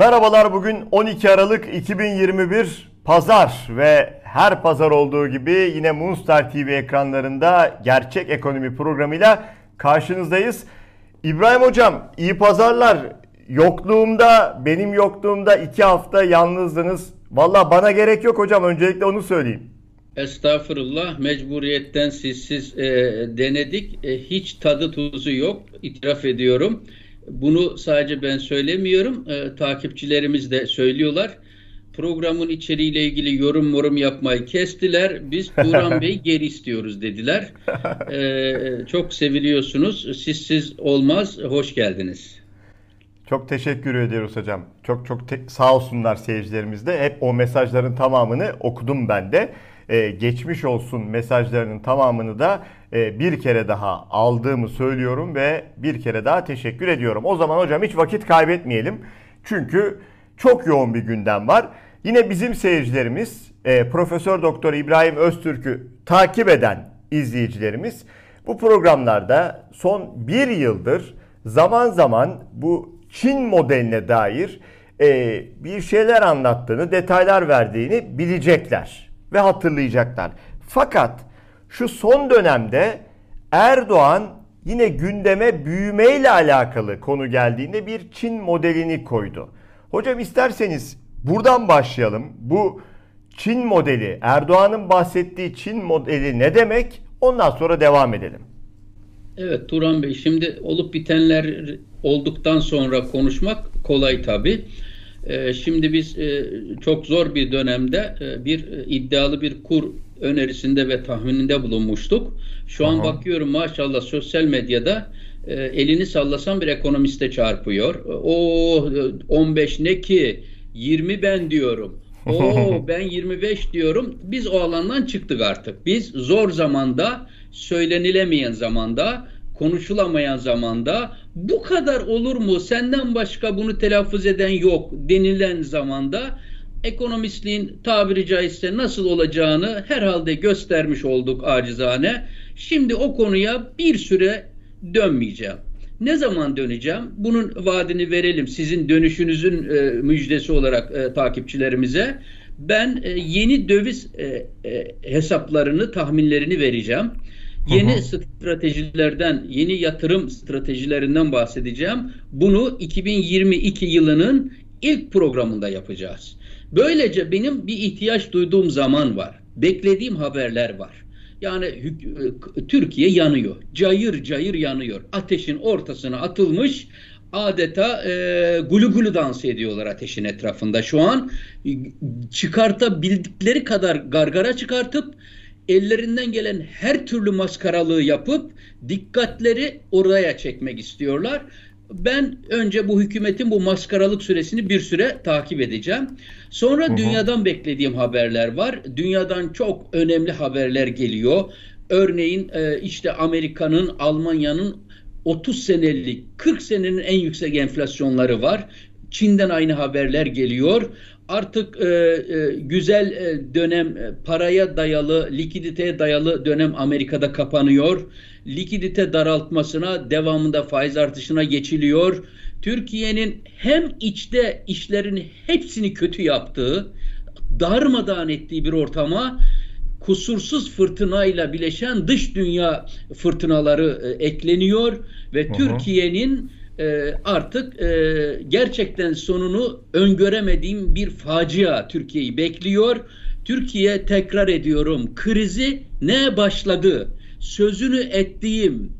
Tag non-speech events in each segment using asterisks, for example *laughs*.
Merhabalar bugün 12 Aralık 2021 Pazar ve her pazar olduğu gibi yine Moonstar TV ekranlarında gerçek ekonomi programıyla karşınızdayız. İbrahim Hocam iyi pazarlar. Yokluğumda, benim yokluğumda iki hafta yalnızdınız. Valla bana gerek yok hocam öncelikle onu söyleyeyim. Estağfurullah mecburiyetten sizsiz e, denedik. E, hiç tadı tuzu yok itiraf ediyorum. Bunu sadece ben söylemiyorum. E, takipçilerimiz de söylüyorlar. Programın içeriğiyle ilgili yorum yorum yapmayı kestiler. Biz Turan Bey *laughs* geri istiyoruz dediler. E, çok seviliyorsunuz. Sizsiz olmaz. Hoş geldiniz. Çok teşekkür ediyoruz hocam. Çok çok sağ olsunlar seyircilerimiz de. Hep o mesajların tamamını okudum ben de. Ee, geçmiş olsun mesajlarının tamamını da bir kere daha aldığımı söylüyorum ve bir kere daha teşekkür ediyorum. O zaman hocam hiç vakit kaybetmeyelim. Çünkü çok yoğun bir gündem var. Yine bizim seyircilerimiz e, Profesör Doktor İbrahim Öztürk'ü takip eden izleyicilerimiz bu programlarda son bir yıldır zaman zaman bu Çin modeline dair e, bir şeyler anlattığını, detaylar verdiğini bilecekler ve hatırlayacaklar. Fakat şu son dönemde Erdoğan yine gündeme büyümeyle alakalı konu geldiğinde bir Çin modelini koydu. Hocam isterseniz buradan başlayalım. Bu Çin modeli, Erdoğan'ın bahsettiği Çin modeli ne demek? Ondan sonra devam edelim. Evet Turan Bey şimdi olup bitenler olduktan sonra konuşmak kolay tabii. Ee, şimdi biz e, çok zor bir dönemde e, bir e, iddialı bir kur önerisinde ve tahmininde bulunmuştuk. Şu Aha. an bakıyorum maşallah sosyal medyada elini sallasan bir ekonomiste çarpıyor. O 15 ne ki 20 ben diyorum. O *laughs* ben 25 diyorum. Biz o alandan çıktık artık. Biz zor zamanda, söylenilemeyen zamanda, konuşulamayan zamanda bu kadar olur mu? Senden başka bunu telaffuz eden yok denilen zamanda ekonomistliğin tabiri caizse nasıl olacağını herhalde göstermiş olduk acizane. Şimdi o konuya bir süre dönmeyeceğim. Ne zaman döneceğim? Bunun vaadini verelim sizin dönüşünüzün e, müjdesi olarak e, takipçilerimize. Ben e, yeni döviz e, e, hesaplarını, tahminlerini vereceğim. Yeni hı. stratejilerden, yeni yatırım stratejilerinden bahsedeceğim. Bunu 2022 yılının ilk programında yapacağız. Böylece benim bir ihtiyaç duyduğum zaman var. Beklediğim haberler var. Yani e, Türkiye yanıyor. Cayır cayır yanıyor. Ateşin ortasına atılmış adeta e, gulu gulu dans ediyorlar ateşin etrafında. Şu an çıkartabildikleri kadar gargara çıkartıp ellerinden gelen her türlü maskaralığı yapıp dikkatleri oraya çekmek istiyorlar. Ben önce bu hükümetin bu maskaralık süresini bir süre takip edeceğim. Sonra hı hı. dünyadan beklediğim haberler var. Dünyadan çok önemli haberler geliyor. Örneğin e, işte Amerika'nın, Almanya'nın 30 senelik, 40 senenin en yüksek enflasyonları var. Çin'den aynı haberler geliyor artık e, e, güzel e, dönem e, paraya dayalı, likiditeye dayalı dönem Amerika'da kapanıyor. Likidite daraltmasına, devamında faiz artışına geçiliyor. Türkiye'nin hem içte işlerin hepsini kötü yaptığı, darmadağın ettiği bir ortama kusursuz fırtınayla bileşen dış dünya fırtınaları e, ekleniyor ve Türkiye'nin e, artık e, gerçekten sonunu öngöremediğim bir facia Türkiye'yi bekliyor. Türkiye tekrar ediyorum krizi ne başladı? Sözünü ettiğim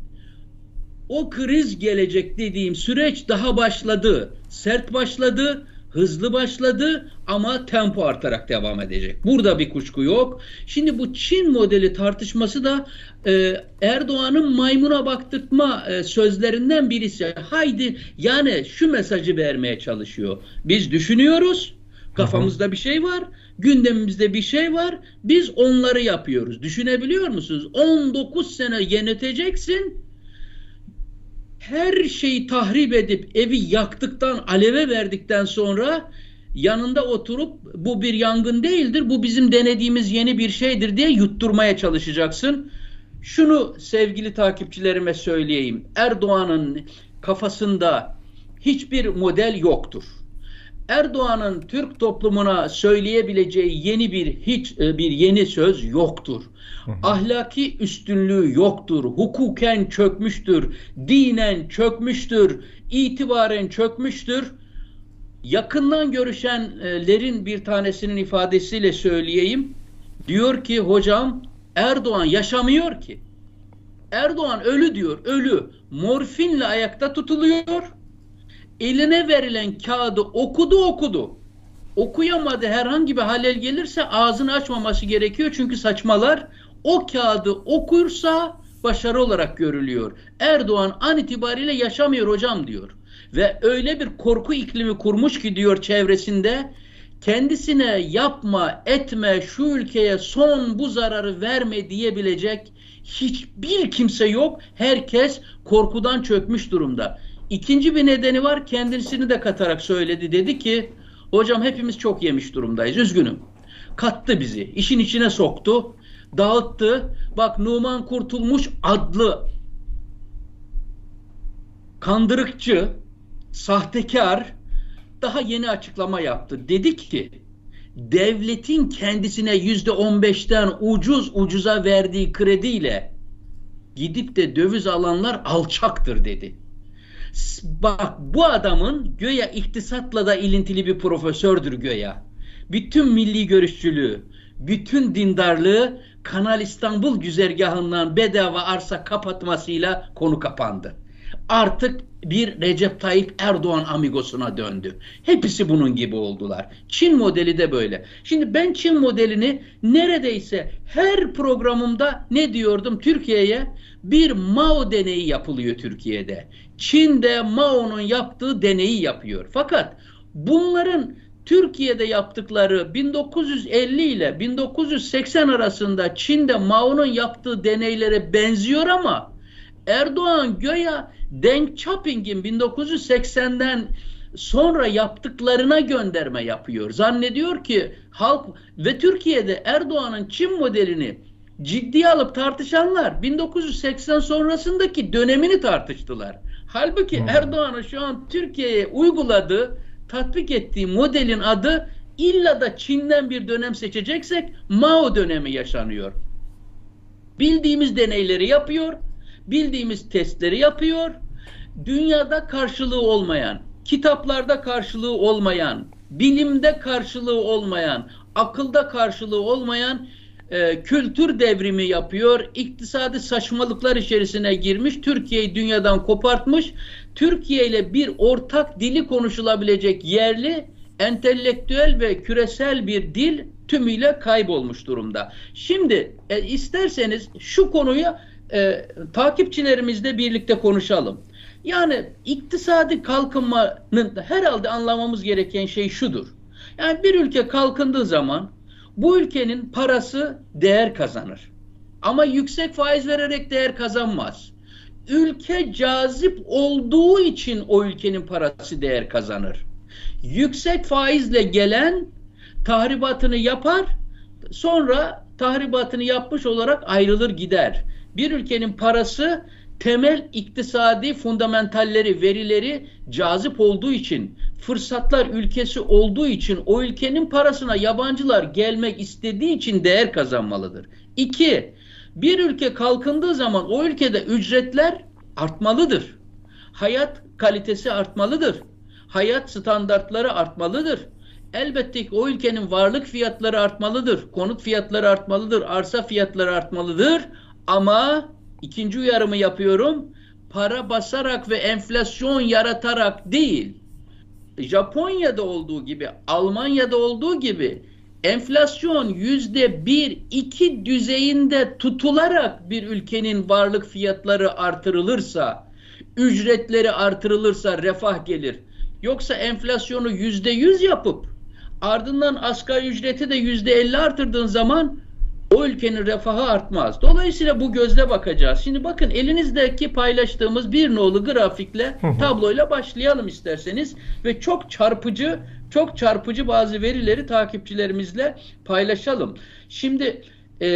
o kriz gelecek dediğim süreç daha başladı. Sert başladı hızlı başladı ama tempo artarak devam edecek. Burada bir kuşku yok. Şimdi bu Çin modeli tartışması da e, Erdoğan'ın maymuna baktırtma e, sözlerinden birisi. Haydi yani şu mesajı vermeye çalışıyor. Biz düşünüyoruz. Kafamızda bir şey var. Gündemimizde bir şey var. Biz onları yapıyoruz. Düşünebiliyor musunuz? 19 sene yöneteceksin her şeyi tahrip edip evi yaktıktan, aleve verdikten sonra yanında oturup bu bir yangın değildir, bu bizim denediğimiz yeni bir şeydir diye yutturmaya çalışacaksın. Şunu sevgili takipçilerime söyleyeyim. Erdoğan'ın kafasında hiçbir model yoktur. Erdoğan'ın Türk toplumuna söyleyebileceği yeni bir hiç e, bir yeni söz yoktur. Ahlaki üstünlüğü yoktur. Hukuken çökmüştür. Dinen çökmüştür. itibaren çökmüştür. Yakından görüşenlerin bir tanesinin ifadesiyle söyleyeyim. Diyor ki hocam Erdoğan yaşamıyor ki. Erdoğan ölü diyor, ölü. Morfinle ayakta tutuluyor. Eline verilen kağıdı okudu okudu. Okuyamadı herhangi bir halel gelirse ağzını açmaması gerekiyor çünkü saçmalar. O kağıdı okursa başarı olarak görülüyor. Erdoğan an itibariyle yaşamıyor hocam diyor. Ve öyle bir korku iklimi kurmuş ki diyor çevresinde kendisine yapma etme şu ülkeye son bu zararı verme diyebilecek hiçbir kimse yok. Herkes korkudan çökmüş durumda. İkinci bir nedeni var kendisini de katarak söyledi. Dedi ki hocam hepimiz çok yemiş durumdayız üzgünüm. Kattı bizi işin içine soktu dağıttı. Bak Numan Kurtulmuş adlı kandırıkçı, sahtekar daha yeni açıklama yaptı. Dedi ki devletin kendisine yüzde on beşten ucuz ucuza verdiği krediyle gidip de döviz alanlar alçaktır dedi. Bak bu adamın göya iktisatla da ilintili bir profesördür göya. Bütün milli görüşçülüğü, bütün dindarlığı Kanal İstanbul güzergahından bedava arsa kapatmasıyla konu kapandı. Artık bir Recep Tayyip Erdoğan amigosuna döndü. Hepsi bunun gibi oldular. Çin modeli de böyle. Şimdi ben Çin modelini neredeyse her programımda ne diyordum Türkiye'ye? Bir Mao deneyi yapılıyor Türkiye'de. Çin'de Mao'nun yaptığı deneyi yapıyor. Fakat bunların Türkiye'de yaptıkları 1950 ile 1980 arasında Çin'de Mao'nun yaptığı deneylere benziyor ama Erdoğan göya Deng Xiaoping'in 1980'den sonra yaptıklarına gönderme yapıyor. Zannediyor ki halk ve Türkiye'de Erdoğan'ın Çin modelini ciddiye alıp tartışanlar 1980 sonrasındaki dönemini tartıştılar. Halbuki hmm. Erdoğan'ın şu an Türkiye'ye uyguladığı tatbik ettiği modelin adı illa da Çin'den bir dönem seçeceksek Mao dönemi yaşanıyor. Bildiğimiz deneyleri yapıyor, bildiğimiz testleri yapıyor. Dünyada karşılığı olmayan, kitaplarda karşılığı olmayan, bilimde karşılığı olmayan, akılda karşılığı olmayan e, kültür devrimi yapıyor. İktisadi saçmalıklar içerisine girmiş. Türkiye'yi dünyadan kopartmış. Türkiye ile bir ortak dili konuşulabilecek yerli, entelektüel ve küresel bir dil tümüyle kaybolmuş durumda. Şimdi e, isterseniz şu konuyu e, takipçilerimizle birlikte konuşalım. Yani iktisadi kalkınmanın herhalde anlamamız gereken şey şudur. Yani bir ülke kalkındığı zaman bu ülkenin parası değer kazanır. Ama yüksek faiz vererek değer kazanmaz. Ülke cazip olduğu için o ülkenin parası değer kazanır. Yüksek faizle gelen tahribatını yapar, sonra tahribatını yapmış olarak ayrılır gider. Bir ülkenin parası temel iktisadi fundamentalleri, verileri cazip olduğu için, fırsatlar ülkesi olduğu için o ülkenin parasına yabancılar gelmek istediği için değer kazanmalıdır. İki, bir ülke kalkındığı zaman o ülkede ücretler artmalıdır. Hayat kalitesi artmalıdır. Hayat standartları artmalıdır. Elbette ki o ülkenin varlık fiyatları artmalıdır. Konut fiyatları artmalıdır. Arsa fiyatları artmalıdır. Ama ikinci uyarımı yapıyorum. Para basarak ve enflasyon yaratarak değil. Japonya'da olduğu gibi, Almanya'da olduğu gibi enflasyon yüzde bir, iki düzeyinde tutularak bir ülkenin varlık fiyatları artırılırsa, ücretleri artırılırsa refah gelir. Yoksa enflasyonu yüzde yüz yapıp ardından asgari ücreti de yüzde elli artırdığın zaman o ülkenin refahı artmaz. Dolayısıyla bu gözle bakacağız. Şimdi bakın elinizdeki paylaştığımız bir nolu grafikle tabloyla başlayalım isterseniz ve çok çarpıcı çok çarpıcı bazı verileri takipçilerimizle paylaşalım. Şimdi e,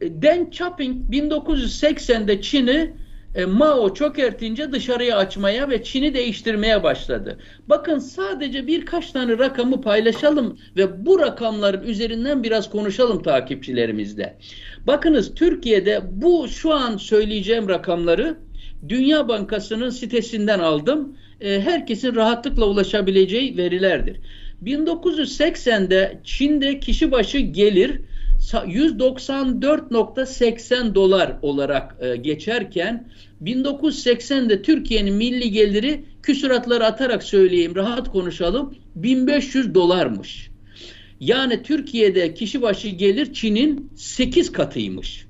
Deng Xiaoping 1980'de Çin'i E, Mao çökertince dışarıya açmaya ve Çin'i değiştirmeye başladı. Bakın sadece birkaç tane rakamı paylaşalım ve bu rakamların üzerinden biraz konuşalım takipçilerimizle. Bakınız Türkiye'de bu şu an söyleyeceğim rakamları Dünya Bankası'nın sitesinden aldım. E, herkesin rahatlıkla ulaşabileceği verilerdir. 1980'de Çin'de kişi başı gelir 194.80 dolar olarak e, geçerken 1980'de Türkiye'nin milli geliri küsuratları atarak söyleyeyim rahat konuşalım 1500 dolarmış. Yani Türkiye'de kişi başı gelir Çin'in 8 katıymış.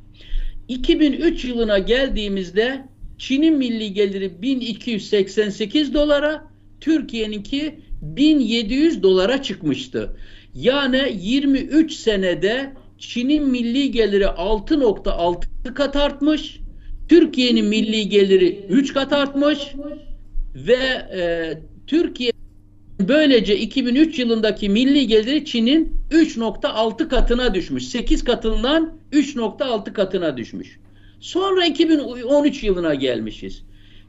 2003 yılına geldiğimizde Çin'in milli geliri 1288 dolara, Türkiye'ninki 1700 dolara çıkmıştı. Yani 23 senede Çin'in milli geliri 6.6 kat artmış. Türkiye'nin milli geliri 3 kat artmış ve e, Türkiye böylece 2003 yılındaki milli geliri Çin'in 3.6 katına düşmüş. 8 katından 3.6 katına düşmüş. Sonra 2013 yılına gelmişiz.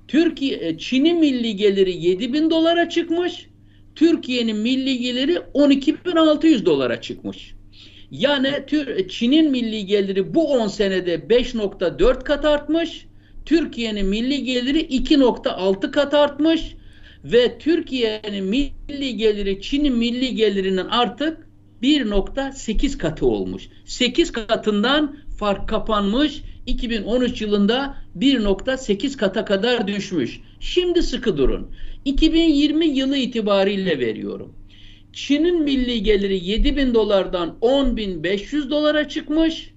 Türkiye e, Çin'in milli geliri 7 bin dolara çıkmış. Türkiye'nin milli geliri 12.600 dolara çıkmış. Yani Çin'in milli geliri bu 10 senede 5.4 kat artmış. Türkiye'nin milli geliri 2.6 kat artmış ve Türkiye'nin milli geliri Çin'in milli gelirinin artık 1.8 katı olmuş. 8 katından fark kapanmış. 2013 yılında 1.8 kata kadar düşmüş. Şimdi sıkı durun. 2020 yılı itibariyle veriyorum. Çin'in milli geliri 7 bin dolardan 10.500 dolara çıkmış.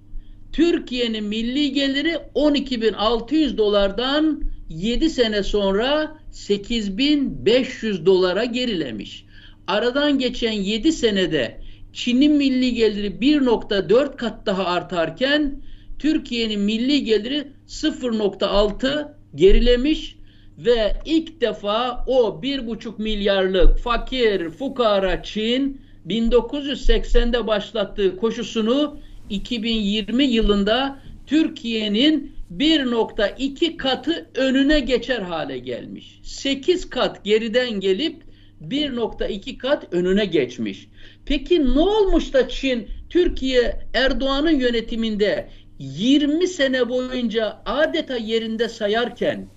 Türkiye'nin milli geliri 12.600 dolardan 7 sene sonra 8.500 dolara gerilemiş. Aradan geçen 7 senede Çin'in milli geliri 1.4 kat daha artarken Türkiye'nin milli geliri 0.6 gerilemiş ve ilk defa o bir buçuk milyarlık fakir fukara Çin 1980'de başlattığı koşusunu 2020 yılında Türkiye'nin 1.2 katı önüne geçer hale gelmiş. 8 kat geriden gelip 1.2 kat önüne geçmiş. Peki ne olmuş da Çin Türkiye Erdoğan'ın yönetiminde 20 sene boyunca adeta yerinde sayarken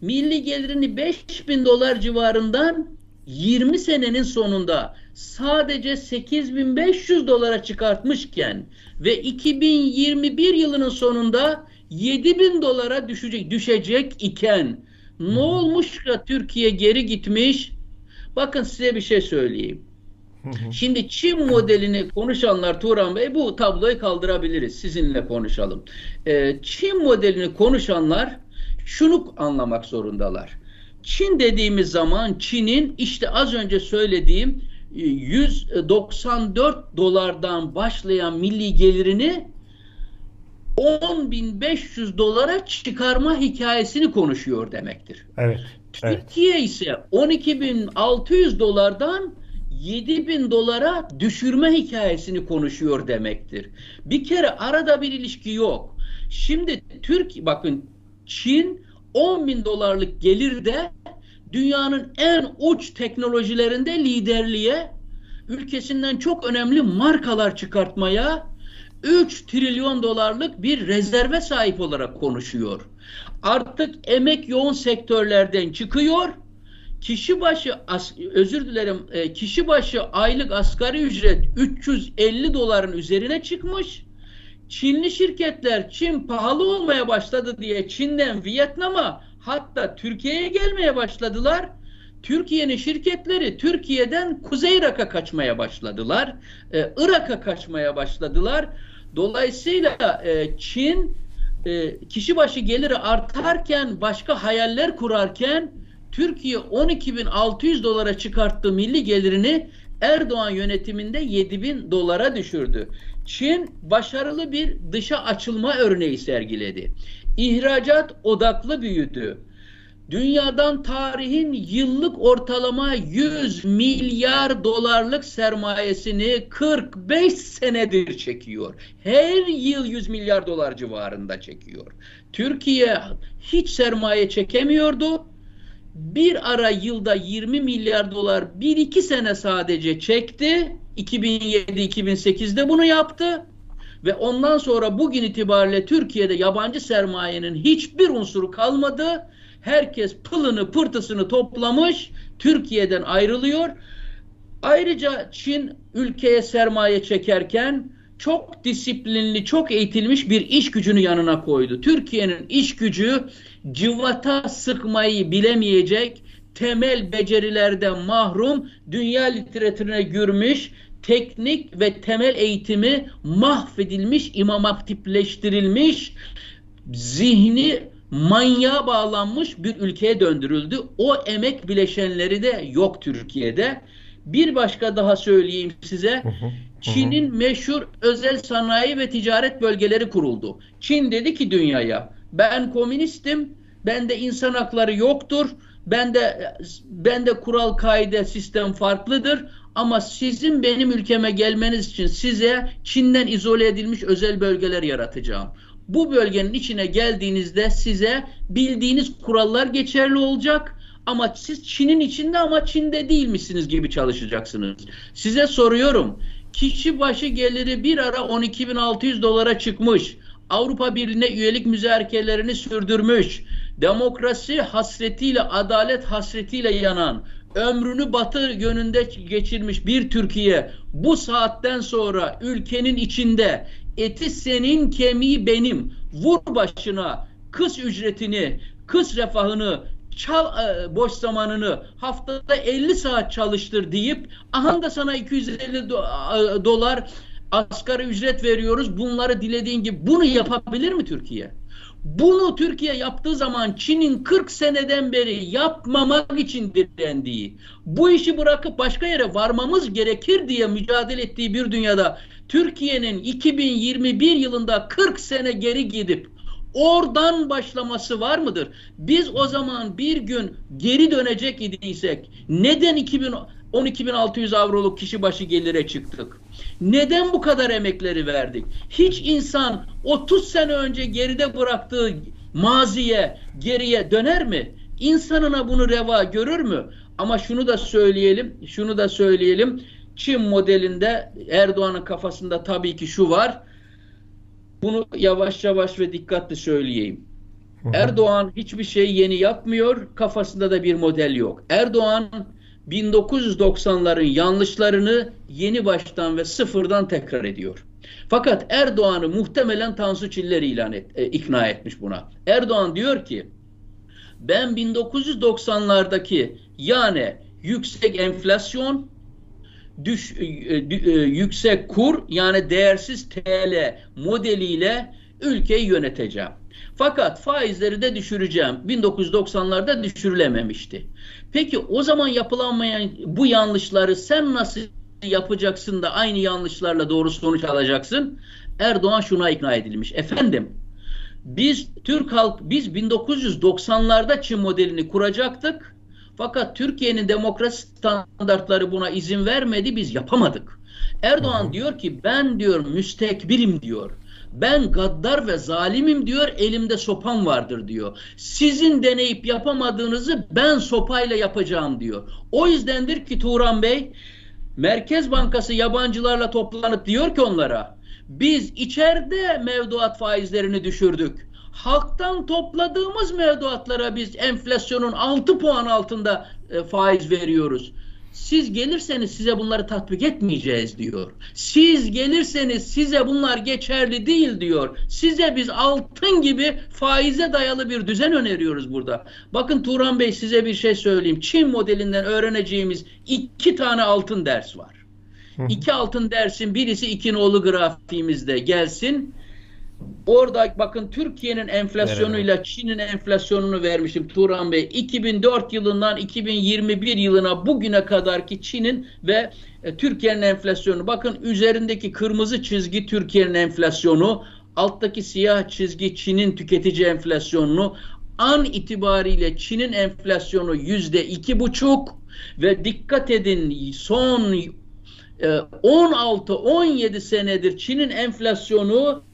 milli gelirini 5000 dolar civarından 20 senenin sonunda sadece 8500 dolara çıkartmışken ve 2021 yılının sonunda 7000 dolara düşecek, düşecek iken ne olmuş da Türkiye geri gitmiş? Bakın size bir şey söyleyeyim. Şimdi Çin modelini konuşanlar Turan Bey bu tabloyu kaldırabiliriz. Sizinle konuşalım. Ee, Çin modelini konuşanlar şunu anlamak zorundalar. Çin dediğimiz zaman Çin'in işte az önce söylediğim 194 e, dolardan başlayan milli gelirini 10.500 dolara çıkarma hikayesini konuşuyor demektir. Evet. Türkiye evet. ise 12.600 dolardan 7 bin dolara düşürme hikayesini konuşuyor demektir. Bir kere arada bir ilişki yok. Şimdi Türk bakın Çin 10 bin dolarlık gelirde dünyanın en uç teknolojilerinde liderliğe ülkesinden çok önemli markalar çıkartmaya 3 trilyon dolarlık bir rezerve sahip olarak konuşuyor. Artık emek yoğun sektörlerden çıkıyor kişi başı özür dilerim e, kişi başı aylık asgari ücret 350 doların üzerine çıkmış. Çinli şirketler Çin pahalı olmaya başladı diye Çin'den Vietnam'a hatta Türkiye'ye gelmeye başladılar. Türkiye'nin şirketleri Türkiye'den Kuzey Irak'a kaçmaya başladılar. Ee, Irak'a kaçmaya başladılar. Dolayısıyla e, Çin e, kişi başı geliri artarken başka hayaller kurarken Türkiye 12.600 dolara çıkarttığı milli gelirini Erdoğan yönetiminde 7.000 dolara düşürdü. Çin başarılı bir dışa açılma örneği sergiledi. İhracat odaklı büyüdü. dünyadan tarihin yıllık ortalama 100 milyar dolarlık sermayesini 45 senedir çekiyor. Her yıl 100 milyar dolar civarında çekiyor. Türkiye hiç sermaye çekemiyordu. Bir ara yılda 20 milyar dolar 1-2 sene sadece çekti. 2007-2008'de bunu yaptı. Ve ondan sonra bugün itibariyle Türkiye'de yabancı sermayenin hiçbir unsuru kalmadı. Herkes pılını pırtısını toplamış, Türkiye'den ayrılıyor. Ayrıca Çin ülkeye sermaye çekerken çok disiplinli, çok eğitilmiş bir iş gücünü yanına koydu. Türkiye'nin iş gücü cıvata sıkmayı bilemeyecek, temel becerilerden mahrum, dünya literatürüne gürmüş, teknik ve temel eğitimi mahvedilmiş, imam hatipleştirilmiş, zihni manyağa bağlanmış bir ülkeye döndürüldü. O emek bileşenleri de yok Türkiye'de. Bir başka daha söyleyeyim size. Çin'in meşhur özel sanayi ve ticaret bölgeleri kuruldu. Çin dedi ki dünyaya ben komünistim, bende insan hakları yoktur, bende bende kural kaide sistem farklıdır ama sizin benim ülkeme gelmeniz için size Çin'den izole edilmiş özel bölgeler yaratacağım. Bu bölgenin içine geldiğinizde size bildiğiniz kurallar geçerli olacak ama siz Çin'in içinde ama Çin'de değil misiniz gibi çalışacaksınız. Size soruyorum. Kişi başı geliri bir ara 12.600 dolara çıkmış. Avrupa Birliği'ne üyelik müzakerelerini sürdürmüş. Demokrasi hasretiyle, adalet hasretiyle yanan, ömrünü batı yönünde geçirmiş bir Türkiye bu saatten sonra ülkenin içinde eti senin kemiği benim vur başına kız ücretini kız refahını çal e, boş zamanını haftada 50 saat çalıştır deyip aha da sana 250 do, e, dolar asgari ücret veriyoruz bunları dilediğin gibi bunu yapabilir mi Türkiye? Bunu Türkiye yaptığı zaman Çin'in 40 seneden beri yapmamak için direndiği, bu işi bırakıp başka yere varmamız gerekir diye mücadele ettiği bir dünyada Türkiye'nin 2021 yılında 40 sene geri gidip oradan başlaması var mıdır? Biz o zaman bir gün geri dönecek idiysek neden 2000 12.600 avroluk kişi başı gelire çıktık? Neden bu kadar emekleri verdik? Hiç insan 30 sene önce geride bıraktığı maziye, geriye döner mi? İnsanına bunu reva görür mü? Ama şunu da söyleyelim, şunu da söyleyelim. Çin modelinde Erdoğan'ın kafasında tabii ki şu var. Bunu yavaş yavaş ve dikkatli söyleyeyim. Erdoğan hiçbir şey yeni yapmıyor. Kafasında da bir model yok. Erdoğan 1990'ların yanlışlarını yeni baştan ve sıfırdan tekrar ediyor. Fakat Erdoğan'ı muhtemelen Tansu Çiller ilan et, e, ikna etmiş buna. Erdoğan diyor ki ben 1990'lardaki yani yüksek enflasyon, düş, e, e, yüksek kur yani değersiz TL modeliyle ülkeyi yöneteceğim. Fakat faizleri de düşüreceğim. 1990'larda düşürülememişti. Peki o zaman yapılanmayan bu yanlışları sen nasıl yapacaksın da aynı yanlışlarla doğru sonuç alacaksın? Erdoğan şuna ikna edilmiş. Efendim biz Türk halk biz 1990'larda Çin modelini kuracaktık. Fakat Türkiye'nin demokrasi standartları buna izin vermedi. Biz yapamadık. Erdoğan diyor ki ben diyor müstekbirim diyor. Ben gaddar ve zalimim diyor, elimde sopam vardır diyor. Sizin deneyip yapamadığınızı ben sopayla yapacağım diyor. O yüzdendir ki Turan Bey, Merkez Bankası yabancılarla toplanıp diyor ki onlara, biz içeride mevduat faizlerini düşürdük. Halktan topladığımız mevduatlara biz enflasyonun 6 puan altında e, faiz veriyoruz. Siz gelirseniz size bunları tatbik etmeyeceğiz diyor. Siz gelirseniz size bunlar geçerli değil diyor. Size biz altın gibi faize dayalı bir düzen öneriyoruz burada. Bakın Turan Bey size bir şey söyleyeyim. Çin modelinden öğreneceğimiz iki tane altın ders var. İki altın dersin birisi iki nolu grafiğimizde gelsin. Orada bakın Türkiye'nin enflasyonuyla Çin'in enflasyonunu vermişim Turan Bey. 2004 yılından 2021 yılına bugüne kadar ki Çin'in ve e, Türkiye'nin enflasyonu. Bakın üzerindeki kırmızı çizgi Türkiye'nin enflasyonu, alttaki siyah çizgi Çin'in tüketici enflasyonunu, an itibariyle Çin'in enflasyonu yüzde iki buçuk ve dikkat edin son 16-17 senedir Çin'in enflasyonu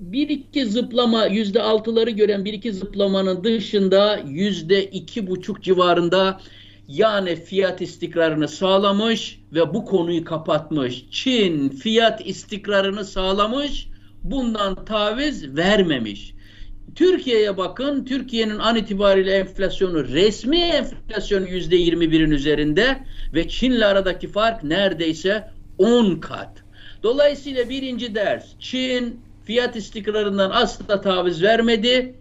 bir iki zıplama yüzde altıları gören bir iki zıplamanın dışında yüzde iki buçuk civarında yani fiyat istikrarını sağlamış ve bu konuyu kapatmış. Çin fiyat istikrarını sağlamış, bundan taviz vermemiş. Türkiye'ye bakın, Türkiye'nin an itibariyle enflasyonu, resmi enflasyon yüzde 21'in üzerinde ve Çin'le aradaki fark neredeyse 10 kat. Dolayısıyla birinci ders, Çin fiyat istikrarından asla taviz vermedi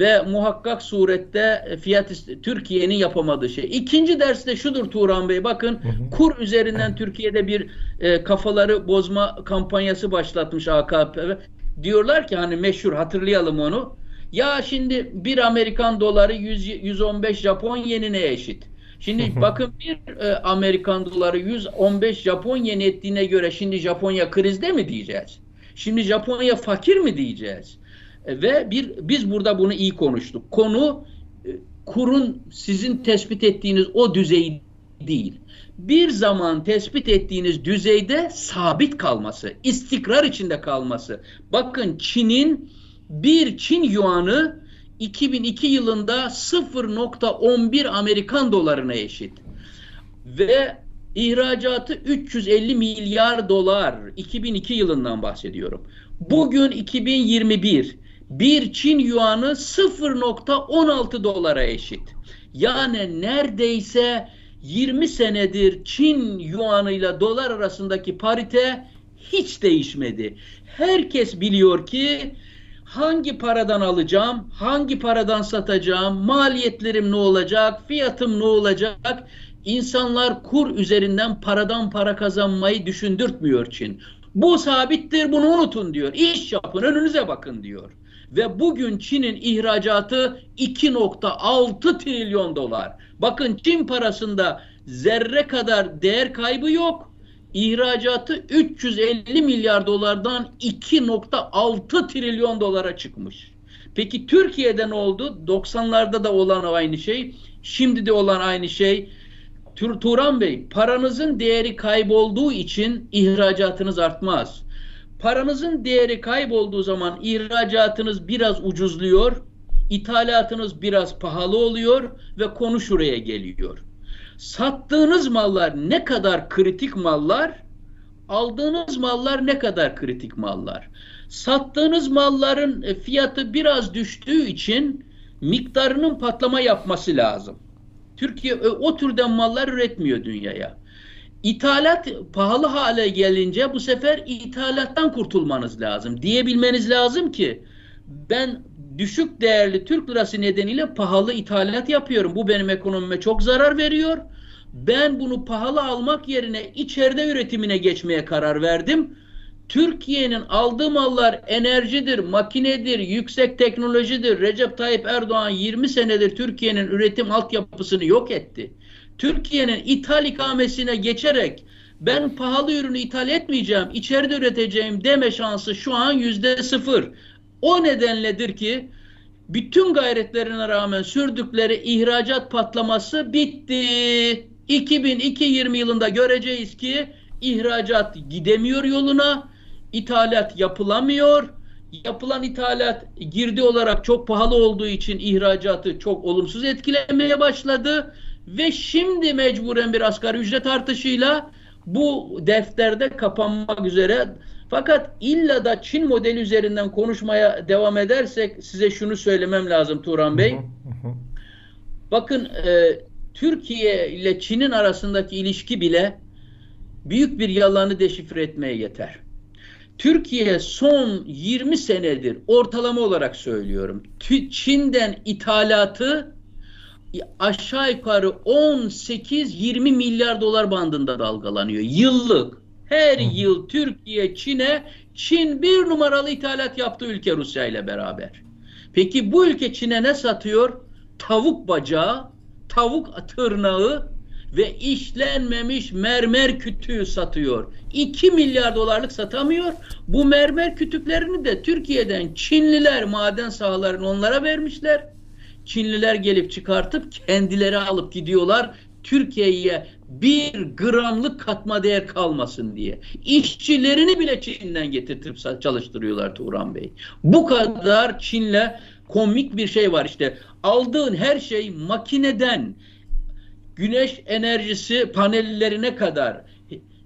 ve muhakkak surette fiyat Türkiye'nin yapamadığı şey. İkinci derste şudur Turan Bey bakın hı hı. kur üzerinden Türkiye'de bir e, kafaları bozma kampanyası başlatmış AKP. Diyorlar ki hani meşhur hatırlayalım onu. Ya şimdi bir Amerikan doları 100, 115 Japon yenine eşit. Şimdi bakın bir e, Amerikan doları 115 Japon yeni ettiğine göre şimdi Japonya krizde mi diyeceğiz? Şimdi Japonya fakir mi diyeceğiz? E, ve bir biz burada bunu iyi konuştuk. Konu e, kurun sizin tespit ettiğiniz o düzey değil. Bir zaman tespit ettiğiniz düzeyde sabit kalması, istikrar içinde kalması. Bakın Çin'in bir Çin yuanı 2002 yılında 0.11 Amerikan dolarına eşit. Ve ihracatı 350 milyar dolar 2002 yılından bahsediyorum. Bugün 2021 bir Çin yuanı 0.16 dolara eşit. Yani neredeyse 20 senedir Çin yuanıyla dolar arasındaki parite hiç değişmedi. Herkes biliyor ki hangi paradan alacağım, hangi paradan satacağım, maliyetlerim ne olacak, fiyatım ne olacak? İnsanlar kur üzerinden paradan para kazanmayı düşündürtmüyor Çin. Bu sabittir bunu unutun diyor. İş yapın önünüze bakın diyor. Ve bugün Çin'in ihracatı 2.6 trilyon dolar. Bakın Çin parasında zerre kadar değer kaybı yok. İhracatı 350 milyar dolardan 2.6 trilyon dolara çıkmış. Peki Türkiye'de ne oldu? 90'larda da olan aynı şey, şimdi de olan aynı şey. Turan Bey, paranızın değeri kaybolduğu için ihracatınız artmaz. Paranızın değeri kaybolduğu zaman ihracatınız biraz ucuzluyor, ithalatınız biraz pahalı oluyor ve konu şuraya geliyor. Sattığınız mallar ne kadar kritik mallar, aldığınız mallar ne kadar kritik mallar. Sattığınız malların e, fiyatı biraz düştüğü için miktarının patlama yapması lazım. Türkiye e, o türden mallar üretmiyor dünyaya. İthalat pahalı hale gelince bu sefer ithalattan kurtulmanız lazım. Diyebilmeniz lazım ki ben düşük değerli Türk lirası nedeniyle pahalı ithalat yapıyorum. Bu benim ekonomime çok zarar veriyor. Ben bunu pahalı almak yerine içeride üretimine geçmeye karar verdim. Türkiye'nin aldığı mallar enerjidir, makinedir, yüksek teknolojidir. Recep Tayyip Erdoğan 20 senedir Türkiye'nin üretim altyapısını yok etti. Türkiye'nin ithal ikamesine geçerek ben pahalı ürünü ithal etmeyeceğim, içeride üreteceğim deme şansı şu an yüzde sıfır. O nedenledir ki bütün gayretlerine rağmen sürdükleri ihracat patlaması bitti. 2020 yılında göreceğiz ki ihracat gidemiyor yoluna, ithalat yapılamıyor. Yapılan ithalat girdi olarak çok pahalı olduğu için ihracatı çok olumsuz etkilemeye başladı ve şimdi mecburen bir asgari ücret artışıyla bu defterde kapanmak üzere. Fakat illa da Çin modeli üzerinden konuşmaya devam edersek size şunu söylemem lazım Turan Bey. Bakın e, Türkiye ile Çin'in arasındaki ilişki bile büyük bir yalanı deşifre etmeye yeter. Türkiye son 20 senedir ortalama olarak söylüyorum. Çin'den ithalatı aşağı yukarı 18-20 milyar dolar bandında dalgalanıyor. Yıllık. Her Hı. yıl Türkiye Çin'e Çin bir numaralı ithalat yaptığı ülke Rusya ile beraber. Peki bu ülke Çin'e ne satıyor? Tavuk bacağı, tavuk tırnağı ve işlenmemiş mermer kütüğü satıyor. 2 milyar dolarlık satamıyor. Bu mermer kütüklerini de Türkiye'den Çinliler maden sahalarını onlara vermişler. Çinliler gelip çıkartıp kendileri alıp gidiyorlar. Türkiye'ye bir gramlık katma değer kalmasın diye. İşçilerini bile Çin'den getirtip çalıştırıyorlar Turan Bey. Bu kadar Çin'le komik bir şey var işte. Aldığın her şey makineden güneş enerjisi panellerine kadar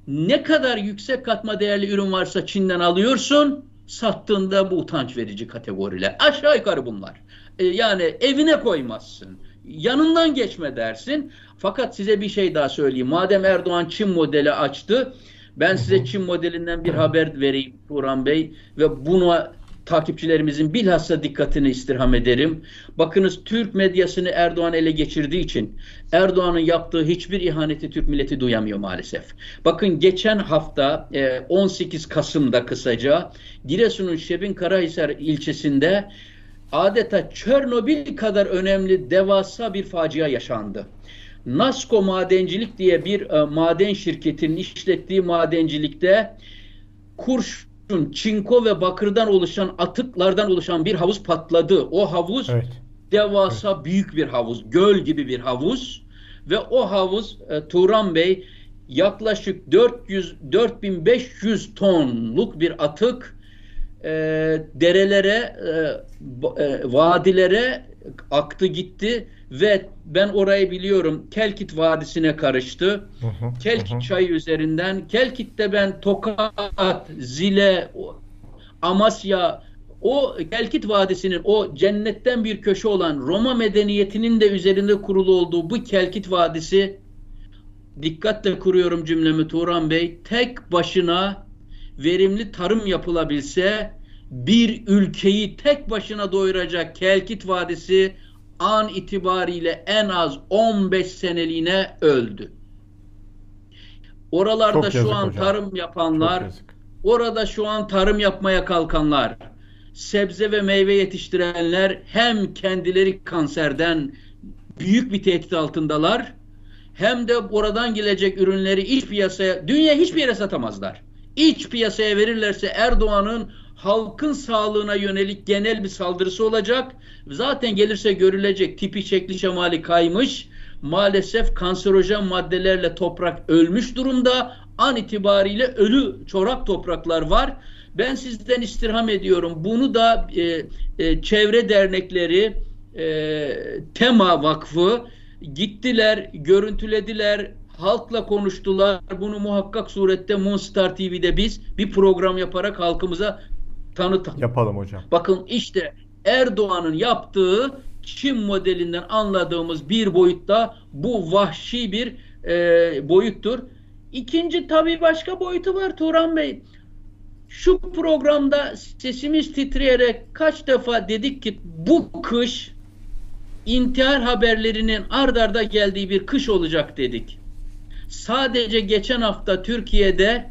ne kadar yüksek katma değerli ürün varsa Çin'den alıyorsun sattığında bu utanç verici kategoriler. Aşağı yukarı bunlar. Ee, yani evine koymazsın. Yanından geçme dersin. Fakat size bir şey daha söyleyeyim. Madem Erdoğan Çin modeli açtı, ben size Çin modelinden bir haber vereyim Turan Bey ve buna takipçilerimizin bilhassa dikkatini istirham ederim. Bakınız Türk medyasını Erdoğan ele geçirdiği için Erdoğan'ın yaptığı hiçbir ihaneti Türk milleti duyamıyor maalesef. Bakın geçen hafta 18 Kasım'da kısaca Giresun'un Şebin Karahisar ilçesinde adeta Çernobil kadar önemli devasa bir facia yaşandı. Nasko Madencilik diye bir e, maden şirketinin işlettiği madencilikte kurşun, çinko ve bakırdan oluşan atıklardan oluşan bir havuz patladı. O havuz evet. devasa evet. büyük bir havuz, göl gibi bir havuz ve o havuz e, Turan Bey yaklaşık 400 4500 tonluk bir atık e, derelere, e, e, vadilere aktı gitti ve ben orayı biliyorum. Kelkit Vadisi'ne karıştı. Hı hı, Kelkit hı. çayı üzerinden. Kelkit'te ben Tokat, Zile, Amasya, o Kelkit Vadisi'nin o cennetten bir köşe olan Roma medeniyetinin de üzerinde kurulu olduğu bu Kelkit Vadisi dikkatle kuruyorum cümlemi Turan Bey tek başına verimli tarım yapılabilse bir ülkeyi tek başına doyuracak Kelkit Vadisi an itibariyle en az 15 seneliğine öldü. Oralarda şu an hocam. tarım yapanlar, orada şu an tarım yapmaya kalkanlar, sebze ve meyve yetiştirenler hem kendileri kanserden büyük bir tehdit altındalar hem de oradan gelecek ürünleri iç piyasaya, dünya hiçbir yere satamazlar. İç piyasaya verirlerse Erdoğan'ın halkın sağlığına yönelik genel bir saldırısı olacak. Zaten gelirse görülecek tipi şekli şemali kaymış. Maalesef kanserojen maddelerle toprak ölmüş durumda. An itibariyle ölü çorak topraklar var. Ben sizden istirham ediyorum. Bunu da e, e, çevre dernekleri, e, Tema Vakfı gittiler, görüntülediler, halkla konuştular. Bunu muhakkak surette Moonstar TV'de biz bir program yaparak halkımıza tanıtalım. Yapalım hocam. Bakın işte Erdoğan'ın yaptığı Çin modelinden anladığımız bir boyutta bu vahşi bir e, boyuttur. İkinci tabii başka boyutu var Turan Bey. Şu programda sesimiz titreyerek kaç defa dedik ki bu kış intihar haberlerinin ard arda geldiği bir kış olacak dedik. Sadece geçen hafta Türkiye'de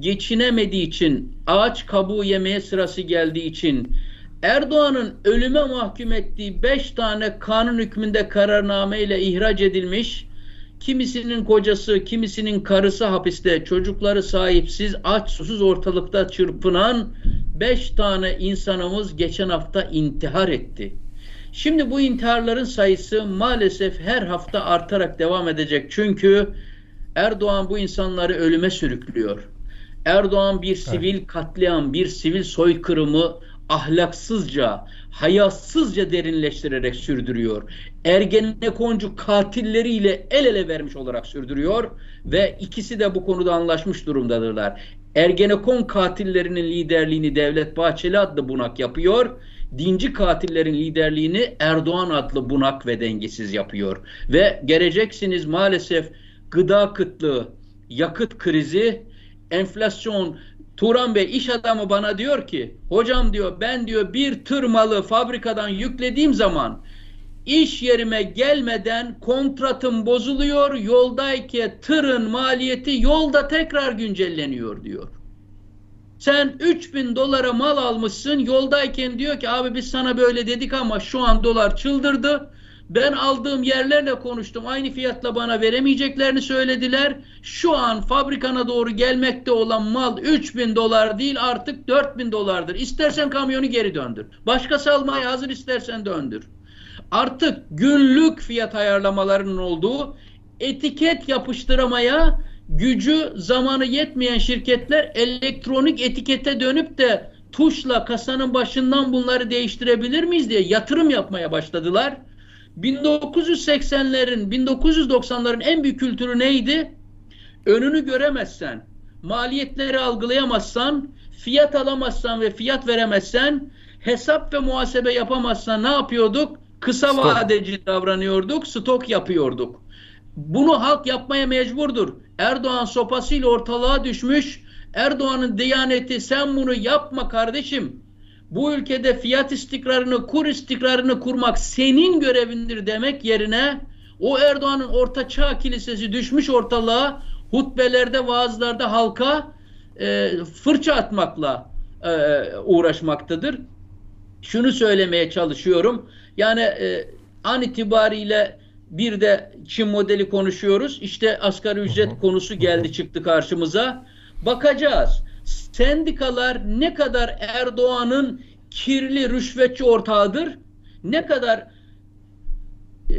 geçinemediği için, ağaç kabuğu yemeye sırası geldiği için, Erdoğan'ın ölüme mahkum ettiği beş tane kanun hükmünde kararname ile ihraç edilmiş, kimisinin kocası, kimisinin karısı hapiste, çocukları sahipsiz, aç susuz ortalıkta çırpınan beş tane insanımız geçen hafta intihar etti. Şimdi bu intiharların sayısı maalesef her hafta artarak devam edecek. Çünkü Erdoğan bu insanları ölüme sürüklüyor. Erdoğan bir sivil evet. katliam, bir sivil soykırımı ahlaksızca, hayasızca derinleştirerek sürdürüyor. Ergenekoncu katilleriyle el ele vermiş olarak sürdürüyor ve ikisi de bu konuda anlaşmış durumdadırlar. Ergenekon katillerinin liderliğini Devlet Bahçeli adlı bunak yapıyor. Dinci katillerin liderliğini Erdoğan adlı bunak ve dengesiz yapıyor. Ve geleceksiniz maalesef gıda kıtlığı, yakıt krizi enflasyon Turan Bey iş adamı bana diyor ki hocam diyor ben diyor bir tır malı fabrikadan yüklediğim zaman iş yerime gelmeden kontratım bozuluyor yoldayken tırın maliyeti yolda tekrar güncelleniyor diyor. Sen 3000 dolara mal almışsın yoldayken diyor ki abi biz sana böyle dedik ama şu an dolar çıldırdı Ben aldığım yerlerle konuştum. Aynı fiyatla bana veremeyeceklerini söylediler. Şu an fabrikana doğru gelmekte olan mal 3000 dolar değil artık 4000 dolardır. İstersen kamyonu geri döndür. Başkası almaya hazır istersen döndür. Artık günlük fiyat ayarlamalarının olduğu etiket yapıştıramaya gücü zamanı yetmeyen şirketler elektronik etikete dönüp de tuşla kasanın başından bunları değiştirebilir miyiz diye yatırım yapmaya başladılar. 1980'lerin, 1990'ların en büyük kültürü neydi? Önünü göremezsen, maliyetleri algılayamazsan, fiyat alamazsan ve fiyat veremezsen, hesap ve muhasebe yapamazsan ne yapıyorduk? Kısa stok. vadeci davranıyorduk, stok yapıyorduk. Bunu halk yapmaya mecburdur. Erdoğan sopasıyla ortalığa düşmüş. Erdoğan'ın diyaneti sen bunu yapma kardeşim. Bu ülkede fiyat istikrarını, kur istikrarını kurmak senin görevindir demek yerine o Erdoğan'ın orta çağ kilisesi düşmüş ortalığa hutbelerde, vaazlarda halka e, fırça atmakla e, uğraşmaktadır. Şunu söylemeye çalışıyorum. Yani e, an itibariyle bir de Çin modeli konuşuyoruz. İşte asgari ücret konusu geldi çıktı karşımıza. Bakacağız. Sendikalar ne kadar Erdoğan'ın kirli rüşvetçi ortağıdır, ne kadar e,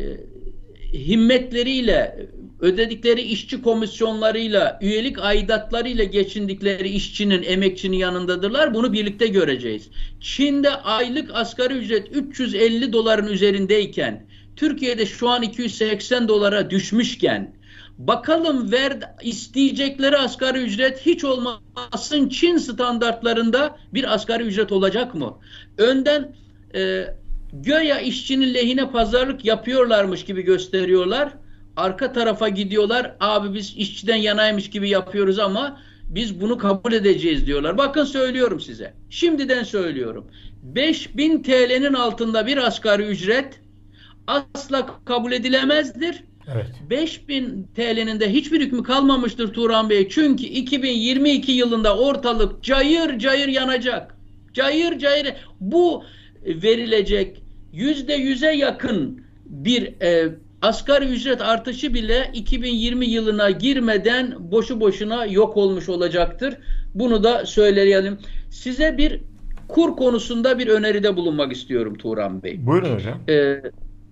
himmetleriyle, ödedikleri işçi komisyonlarıyla, üyelik aidatlarıyla geçindikleri işçinin, emekçinin yanındadırlar. Bunu birlikte göreceğiz. Çin'de aylık asgari ücret 350 doların üzerindeyken, Türkiye'de şu an 280 dolara düşmüşken, bakalım ver isteyecekleri asgari ücret hiç olmasın Çin standartlarında bir asgari ücret olacak mı? Önden e, göya işçinin lehine pazarlık yapıyorlarmış gibi gösteriyorlar. Arka tarafa gidiyorlar. Abi biz işçiden yanaymış gibi yapıyoruz ama biz bunu kabul edeceğiz diyorlar. Bakın söylüyorum size. Şimdiden söylüyorum. 5000 TL'nin altında bir asgari ücret asla kabul edilemezdir. Evet. 5000 TL'nin de hiçbir hükmü kalmamıştır Turan Bey. Çünkü 2022 yılında ortalık cayır cayır yanacak. Cayır cayır bu verilecek yüzde yüze yakın bir e, asgari ücret artışı bile 2020 yılına girmeden boşu boşuna yok olmuş olacaktır. Bunu da söyleyelim. Size bir kur konusunda bir öneride bulunmak istiyorum Turan Bey. Buyurun hocam. Ee,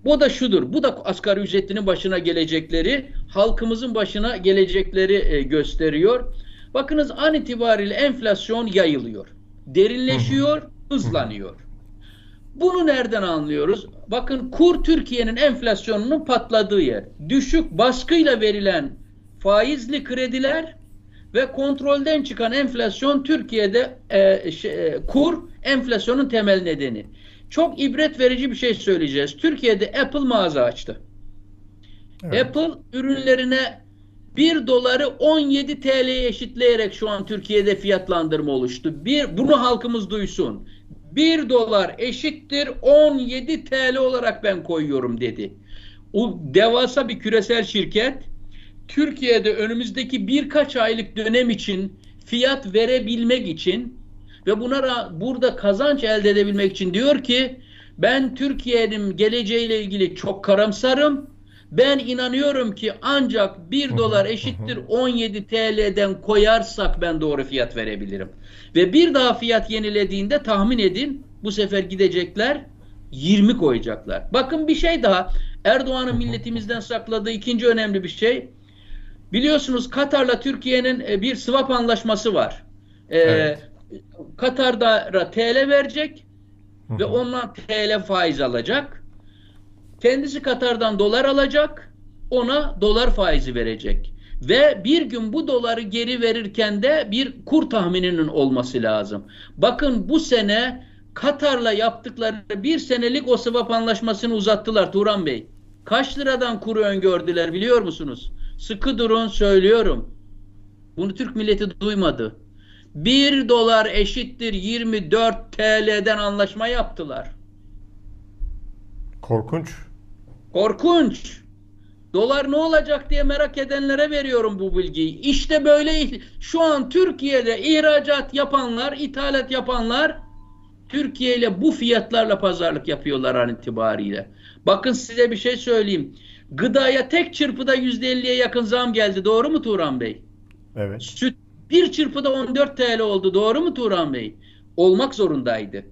bu da şudur. Bu da asgari ücretlinin başına gelecekleri, halkımızın başına gelecekleri e, gösteriyor. Bakınız an itibariyle enflasyon yayılıyor. Derinleşiyor, hızlanıyor. Bunu nereden anlıyoruz? Bakın kur Türkiye'nin enflasyonunun patladığı yer. Düşük baskıyla verilen faizli krediler ve kontrolden çıkan enflasyon Türkiye'de e, şey, e, kur enflasyonun temel nedeni. Çok ibret verici bir şey söyleyeceğiz. Türkiye'de Apple mağaza açtı. Evet. Apple ürünlerine 1 doları 17 TL'ye eşitleyerek şu an Türkiye'de fiyatlandırma oluştu. Bir, bunu halkımız duysun. 1 dolar eşittir 17 TL olarak ben koyuyorum dedi. O devasa bir küresel şirket Türkiye'de önümüzdeki birkaç aylık dönem için fiyat verebilmek için ve buna burada kazanç elde edebilmek için diyor ki ben Türkiye'nin geleceğiyle ilgili çok karamsarım. Ben inanıyorum ki ancak 1 dolar eşittir 17 TL'den koyarsak ben doğru fiyat verebilirim. Ve bir daha fiyat yenilediğinde tahmin edin bu sefer gidecekler 20 koyacaklar. Bakın bir şey daha Erdoğan'ın milletimizden sakladığı ikinci önemli bir şey. Biliyorsunuz Katar'la Türkiye'nin e, bir swap anlaşması var. Ee, evet. Katar'da TL verecek hı hı. ve ondan TL faiz alacak. Kendisi Katar'dan dolar alacak. Ona dolar faizi verecek. Ve bir gün bu doları geri verirken de bir kur tahmininin olması lazım. Bakın bu sene Katar'la yaptıkları bir senelik o swap anlaşmasını uzattılar Turan Bey. Kaç liradan kuru öngördüler biliyor musunuz? Sıkı durun söylüyorum. Bunu Türk milleti duymadı. 1 dolar eşittir 24 TL'den anlaşma yaptılar. Korkunç. Korkunç. Dolar ne olacak diye merak edenlere veriyorum bu bilgiyi. İşte böyle şu an Türkiye'de ihracat yapanlar, ithalat yapanlar Türkiye ile bu fiyatlarla pazarlık yapıyorlar an itibariyle. Bakın size bir şey söyleyeyim. Gıdaya tek çırpıda %50'ye yakın zam geldi. Doğru mu Turan Bey? Evet. Süt bir çırpıda 14 TL oldu. Doğru mu Turan Bey? Olmak zorundaydı.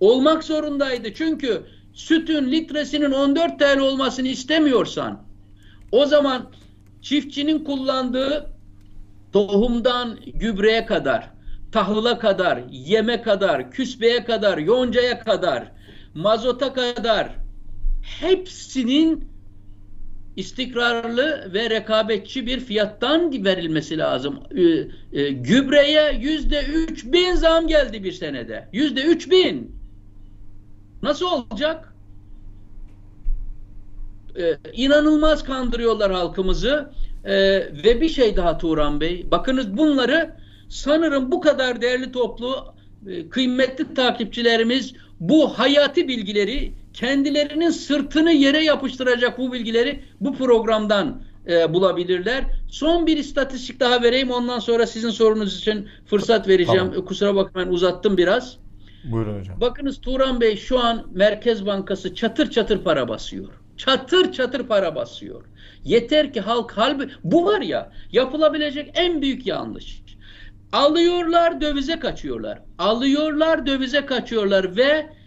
Olmak zorundaydı. Çünkü sütün litresinin 14 TL olmasını istemiyorsan o zaman çiftçinin kullandığı tohumdan gübreye kadar, tahıla kadar, yeme kadar, küsbeye kadar, yoncaya kadar, mazota kadar hepsinin istikrarlı ve rekabetçi bir fiyattan verilmesi lazım. Ee, e, gübreye yüzde üç bin zam geldi bir senede. Yüzde üç bin. Nasıl olacak? Ee, inanılmaz kandırıyorlar halkımızı. Ee, ve bir şey daha Turan Bey. Bakınız bunları sanırım bu kadar değerli toplu e, kıymetli takipçilerimiz bu hayati bilgileri kendilerinin sırtını yere yapıştıracak bu bilgileri bu programdan e, bulabilirler. Son bir istatistik daha vereyim. Ondan sonra sizin sorunuz için fırsat vereceğim. Tamam. Kusura bakmayın uzattım biraz. Buyurun hocam. Bakınız Turan Bey şu an Merkez Bankası çatır çatır para basıyor. Çatır çatır para basıyor. Yeter ki halk halbi bu var ya yapılabilecek en büyük yanlış. Alıyorlar dövize kaçıyorlar. Alıyorlar dövize kaçıyorlar ve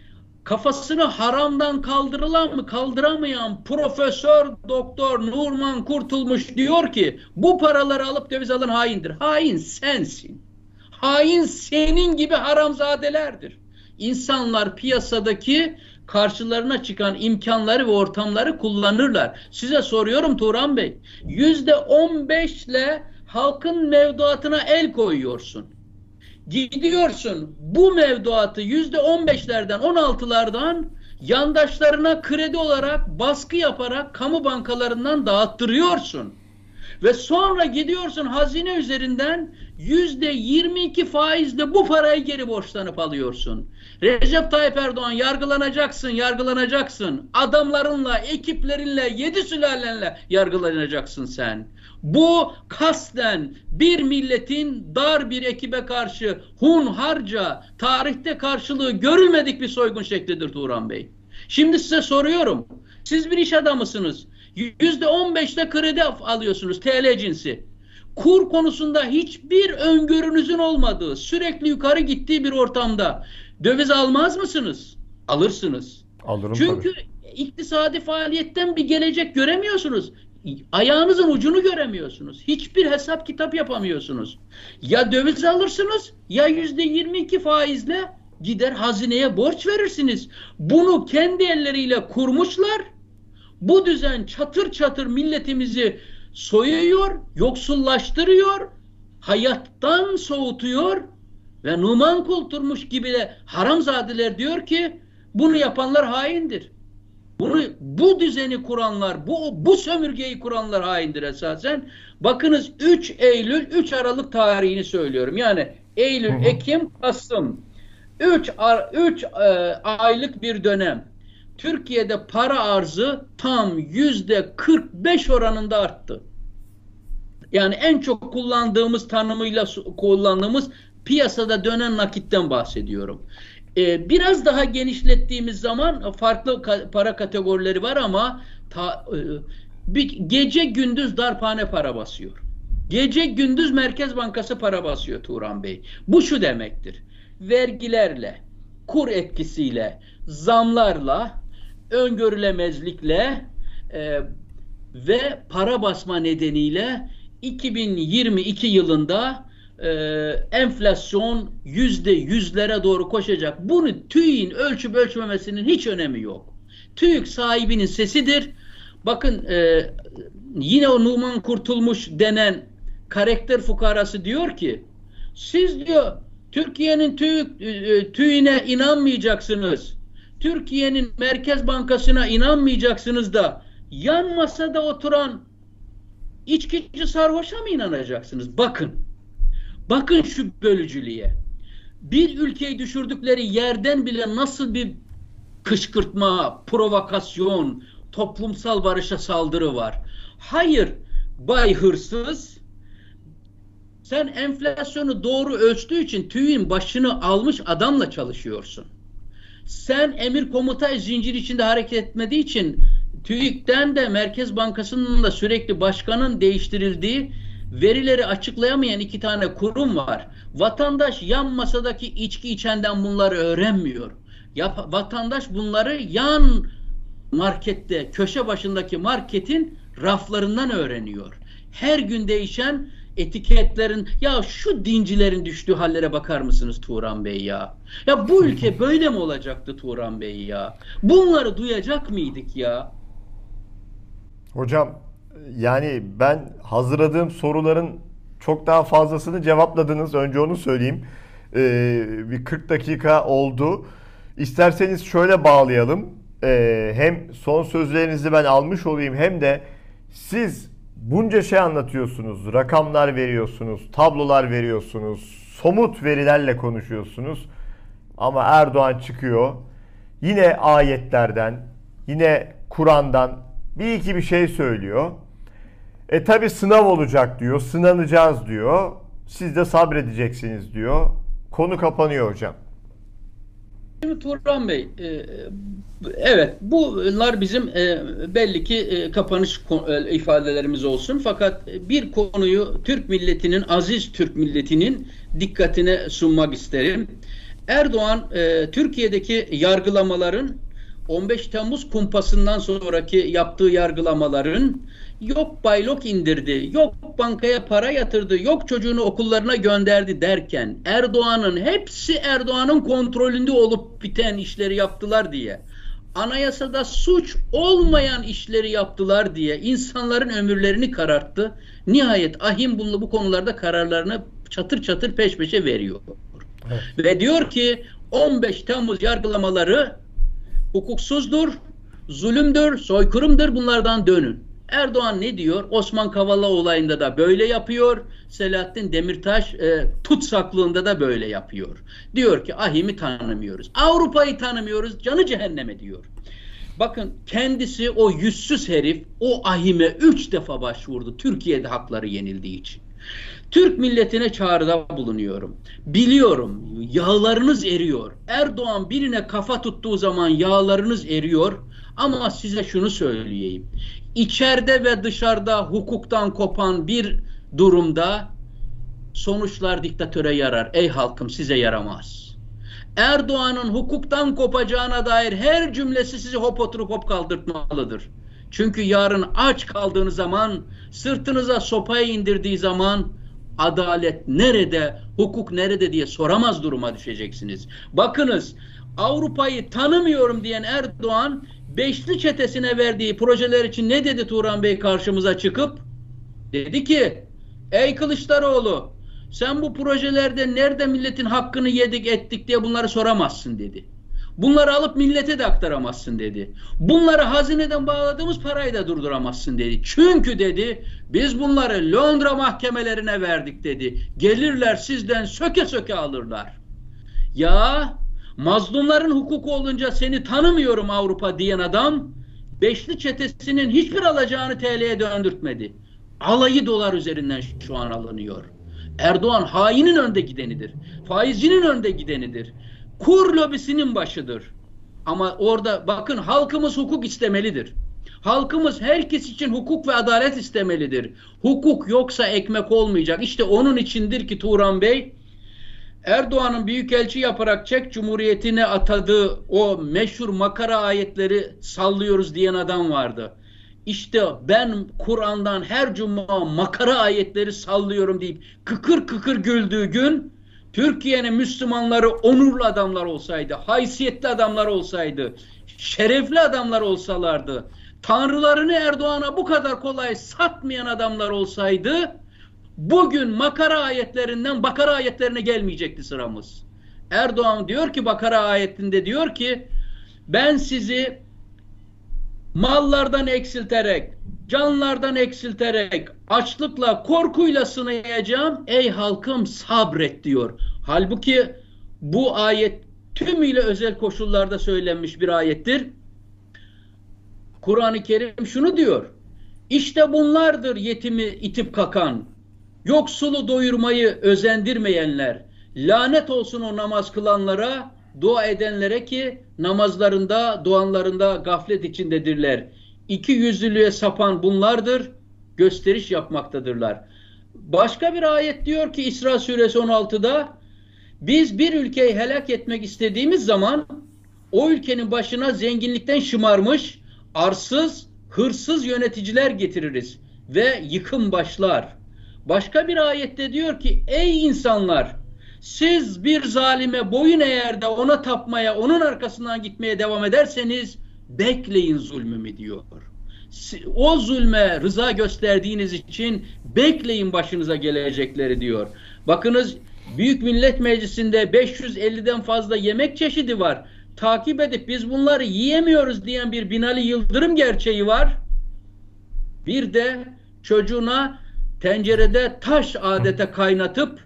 kafasını haramdan kaldırılan mı kaldıramayan Profesör Doktor Nurman Kurtulmuş diyor ki bu paraları alıp döviz alın haindir. Hain sensin. Hain senin gibi haramzadelerdir. İnsanlar piyasadaki karşılarına çıkan imkanları ve ortamları kullanırlar. Size soruyorum Turan Bey. Yüzde on beşle halkın mevduatına el koyuyorsun. Gidiyorsun bu mevduatı yüzde on beşlerden on altılardan yandaşlarına kredi olarak baskı yaparak kamu bankalarından dağıttırıyorsun. Ve sonra gidiyorsun hazine üzerinden yüzde 22 faizle bu parayı geri borçlanıp alıyorsun. Recep Tayyip Erdoğan yargılanacaksın, yargılanacaksın. Adamlarınla, ekiplerinle, yedi sülalenle yargılanacaksın sen. Bu kasten bir milletin dar bir ekibe karşı hunharca tarihte karşılığı görülmedik bir soygun şeklidir Turan Bey. Şimdi size soruyorum. Siz bir iş adamısınız. Yüzde on beşte kredi alıyorsunuz TL cinsi. Kur konusunda hiçbir öngörünüzün olmadığı, sürekli yukarı gittiği bir ortamda döviz almaz mısınız? Alırsınız. Alırım Çünkü tabii. iktisadi faaliyetten bir gelecek göremiyorsunuz. Ayağınızın ucunu göremiyorsunuz. Hiçbir hesap kitap yapamıyorsunuz. Ya döviz alırsınız ya yüzde 22 faizle gider hazineye borç verirsiniz. Bunu kendi elleriyle kurmuşlar. Bu düzen çatır çatır milletimizi soyuyor, yoksullaştırıyor, hayattan soğutuyor ve Numan Kulturmuş gibi de haramzadeler diyor ki bunu yapanlar haindir. Bunu bu düzeni kuranlar, bu bu sömürgeyi kuranlar haindir esasen. Bakınız 3 Eylül 3 Aralık tarihini söylüyorum. Yani Eylül, Hı hı. Ekim, Kasım 3 3 aylık bir dönem. Türkiye'de para arzı tam yüzde 45 oranında arttı. Yani en çok kullandığımız tanımıyla kullandığımız piyasada dönen nakitten bahsediyorum. Ee, biraz daha genişlettiğimiz zaman farklı ka- para kategorileri var ama ta- e, bir gece gündüz darphane para basıyor. Gece gündüz Merkez Bankası para basıyor Turan Bey. Bu şu demektir. Vergilerle, kur etkisiyle, zamlarla, öngörülemezlikle e, ve para basma nedeniyle 2022 yılında e, enflasyon yüzde yüzlere doğru koşacak. Bunu TÜİ'nin ölçüp ölçmemesinin hiç önemi yok. TÜİK sahibinin sesidir. Bakın e, yine o Numan Kurtulmuş denen karakter fukarası diyor ki siz diyor Türkiye'nin TÜİK, e, TÜİ'ne inanmayacaksınız. Türkiye'nin Merkez Bankası'na inanmayacaksınız da yan masada oturan içkici sarhoşa mı inanacaksınız? Bakın. Bakın şu bölücülüğe. Bir ülkeyi düşürdükleri yerden bile nasıl bir kışkırtma, provokasyon, toplumsal barışa saldırı var. Hayır, bay hırsız, sen enflasyonu doğru ölçtüğü için TÜİ'nin başını almış adamla çalışıyorsun. Sen emir komuta zincir içinde hareket etmediği için TÜİK'ten de Merkez Bankası'nın da sürekli başkanın değiştirildiği verileri açıklayamayan iki tane kurum var. Vatandaş yan masadaki içki içenden bunları öğrenmiyor. Ya, vatandaş bunları yan markette, köşe başındaki marketin raflarından öğreniyor. Her gün değişen etiketlerin ya şu dincilerin düştüğü hallere bakar mısınız Turan Bey ya? Ya bu ülke *laughs* böyle mi olacaktı Turan Bey ya? Bunları duyacak mıydık ya? Hocam yani ben hazırladığım soruların çok daha fazlasını cevapladınız. Önce onu söyleyeyim. Ee, bir 40 dakika oldu. İsterseniz şöyle bağlayalım. Ee, hem son sözlerinizi ben almış olayım hem de siz bunca şey anlatıyorsunuz. Rakamlar veriyorsunuz, tablolar veriyorsunuz, somut verilerle konuşuyorsunuz. Ama Erdoğan çıkıyor. Yine ayetlerden, yine Kur'an'dan bir iki bir şey söylüyor. E tabi sınav olacak diyor, sınanacağız diyor. Siz de sabredeceksiniz diyor. Konu kapanıyor hocam. Şimdi Turan Bey, e, evet bunlar bizim e, belli ki e, kapanış ifadelerimiz olsun. Fakat bir konuyu Türk milletinin, aziz Türk milletinin dikkatine sunmak isterim. Erdoğan Türkiye'deki yargılamaların 15 Temmuz kumpasından sonraki yaptığı yargılamaların yok baylok indirdi, yok bankaya para yatırdı, yok çocuğunu okullarına gönderdi derken Erdoğan'ın hepsi Erdoğan'ın kontrolünde olup biten işleri yaptılar diye anayasada suç olmayan işleri yaptılar diye insanların ömürlerini kararttı. Nihayet ahim bunu bu konularda kararlarını çatır çatır peş peşe veriyor. Evet. Ve diyor ki 15 Temmuz yargılamaları hukuksuzdur, zulümdür, soykırımdır bunlardan dönün. Erdoğan ne diyor? Osman Kavala olayında da böyle yapıyor. Selahattin Demirtaş e, tutsaklığında da böyle yapıyor. Diyor ki ahimi tanımıyoruz. Avrupa'yı tanımıyoruz. Canı cehenneme diyor. Bakın kendisi o yüzsüz herif o ahime üç defa başvurdu. Türkiye'de hakları yenildiği için. Türk milletine çağrıda bulunuyorum. Biliyorum yağlarınız eriyor. Erdoğan birine kafa tuttuğu zaman yağlarınız eriyor. Ama size şunu söyleyeyim. İçeride ve dışarıda hukuktan kopan bir durumda sonuçlar diktatöre yarar. Ey halkım size yaramaz. Erdoğan'ın hukuktan kopacağına dair her cümlesi sizi hop oturup hop kaldırtmalıdır. Çünkü yarın aç kaldığınız zaman, sırtınıza sopayı indirdiği zaman adalet nerede, hukuk nerede diye soramaz duruma düşeceksiniz. Bakınız Avrupa'yı tanımıyorum diyen Erdoğan beşli çetesine verdiği projeler için ne dedi Turan Bey karşımıza çıkıp? Dedi ki ey Kılıçdaroğlu sen bu projelerde nerede milletin hakkını yedik ettik diye bunları soramazsın dedi. Bunları alıp millete de aktaramazsın dedi. Bunları hazineden bağladığımız parayı da durduramazsın dedi. Çünkü dedi biz bunları Londra mahkemelerine verdik dedi. Gelirler sizden söke söke alırlar. Ya mazlumların hukuku olunca seni tanımıyorum Avrupa diyen adam beşli çetesinin hiçbir alacağını TL'ye döndürtmedi. Alayı dolar üzerinden şu an alınıyor. Erdoğan hainin önde gidenidir. Faizcinin önde gidenidir. Kur lobisinin başıdır. Ama orada bakın halkımız hukuk istemelidir. Halkımız herkes için hukuk ve adalet istemelidir. Hukuk yoksa ekmek olmayacak. İşte onun içindir ki Turan Bey Erdoğan'ın büyükelçi yaparak Çek Cumhuriyeti'ne atadığı o meşhur makara ayetleri sallıyoruz diyen adam vardı. İşte ben Kur'an'dan her cuma makara ayetleri sallıyorum deyip kıkır kıkır güldüğü gün Türkiye'nin Müslümanları onurlu adamlar olsaydı, haysiyetli adamlar olsaydı, şerefli adamlar olsalardı, tanrılarını Erdoğan'a bu kadar kolay satmayan adamlar olsaydı bugün makara ayetlerinden bakara ayetlerine gelmeyecekti sıramız. Erdoğan diyor ki bakara ayetinde diyor ki ben sizi mallardan eksilterek, canlardan eksilterek, açlıkla, korkuyla sınayacağım. Ey halkım sabret diyor. Halbuki bu ayet tümüyle özel koşullarda söylenmiş bir ayettir. Kur'an-ı Kerim şunu diyor. İşte bunlardır yetimi itip kakan, yoksulu doyurmayı özendirmeyenler. Lanet olsun o namaz kılanlara, dua edenlere ki namazlarında, duanlarında gaflet içindedirler. İki yüzlülüğe sapan bunlardır, gösteriş yapmaktadırlar. Başka bir ayet diyor ki İsra suresi 16'da biz bir ülkeyi helak etmek istediğimiz zaman o ülkenin başına zenginlikten şımarmış, arsız, hırsız yöneticiler getiririz ve yıkım başlar. Başka bir ayette diyor ki ey insanlar siz bir zalime boyun eğer de ona tapmaya, onun arkasından gitmeye devam ederseniz bekleyin zulmümü diyor. O zulme rıza gösterdiğiniz için bekleyin başınıza gelecekleri diyor. Bakınız Büyük Millet Meclisi'nde 550'den fazla yemek çeşidi var. Takip edip biz bunları yiyemiyoruz diyen bir Binali Yıldırım gerçeği var. Bir de çocuğuna tencerede taş adete kaynatıp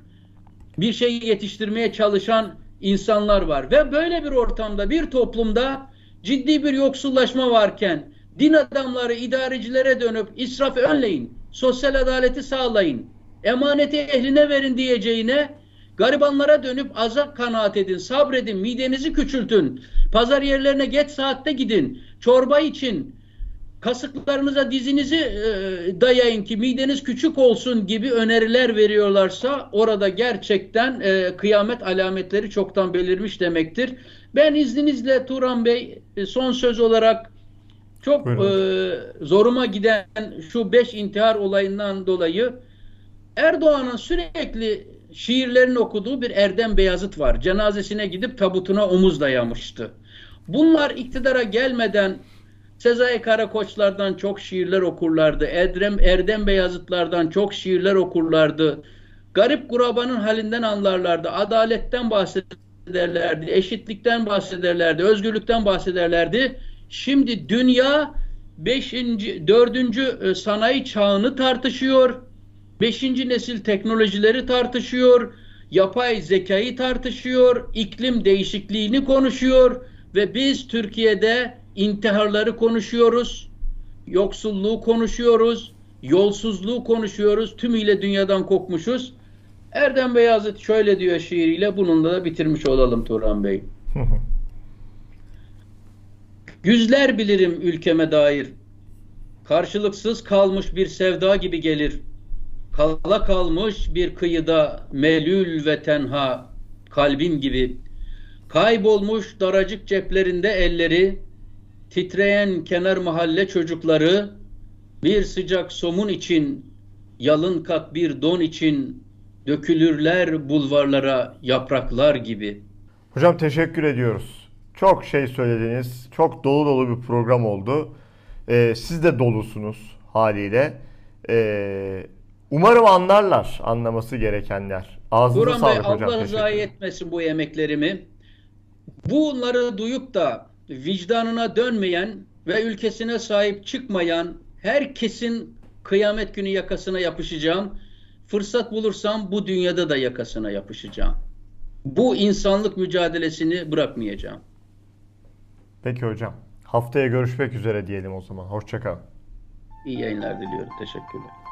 bir şey yetiştirmeye çalışan insanlar var. Ve böyle bir ortamda, bir toplumda ciddi bir yoksullaşma varken din adamları idarecilere dönüp israfı önleyin, sosyal adaleti sağlayın, emaneti ehline verin diyeceğine garibanlara dönüp azak kanaat edin, sabredin, midenizi küçültün, pazar yerlerine geç saatte gidin, çorba için, kasıklarınıza dizinizi e, dayayın ki mideniz küçük olsun gibi öneriler veriyorlarsa orada gerçekten e, kıyamet alametleri çoktan belirmiş demektir. Ben izninizle Turan Bey e, son söz olarak çok e, zoruma giden şu beş intihar olayından dolayı Erdoğan'ın sürekli şiirlerini okuduğu bir Erdem Beyazıt var. Cenazesine gidip tabutuna omuz dayamıştı. Bunlar iktidara gelmeden Sezai Karakoçlardan çok şiirler okurlardı. Erdem, Erdem Beyazıtlardan çok şiirler okurlardı. Garip kurabanın halinden anlarlardı. Adaletten bahsederlerdi. Eşitlikten bahsederlerdi. Özgürlükten bahsederlerdi. Şimdi dünya 5. 4. sanayi çağını tartışıyor. 5. nesil teknolojileri tartışıyor. Yapay zekayı tartışıyor. iklim değişikliğini konuşuyor ve biz Türkiye'de intiharları konuşuyoruz, yoksulluğu konuşuyoruz, yolsuzluğu konuşuyoruz, tümüyle dünyadan kopmuşuz. Erdem Beyazıt şöyle diyor şiiriyle, bununla da bitirmiş olalım Turan Bey. Yüzler bilirim ülkeme dair, karşılıksız kalmış bir sevda gibi gelir. Kala kalmış bir kıyıda melül ve tenha, kalbim gibi. Kaybolmuş daracık ceplerinde elleri, titreyen kenar mahalle çocukları bir sıcak somun için, yalın kat bir don için dökülürler bulvarlara yapraklar gibi. Hocam teşekkür ediyoruz. Çok şey söylediniz. Çok dolu dolu bir program oldu. Ee, siz de dolusunuz haliyle. Ee, umarım anlarlar anlaması gerekenler. Ağzınıza Duran sağlık Bey, hocam. Allah zayi etmesin bu emeklerimi. Bunları duyup da vicdanına dönmeyen ve ülkesine sahip çıkmayan herkesin kıyamet günü yakasına yapışacağım. Fırsat bulursam bu dünyada da yakasına yapışacağım. Bu insanlık mücadelesini bırakmayacağım. Peki hocam. Haftaya görüşmek üzere diyelim o zaman. Hoşçakalın. İyi yayınlar diliyorum. Teşekkürler.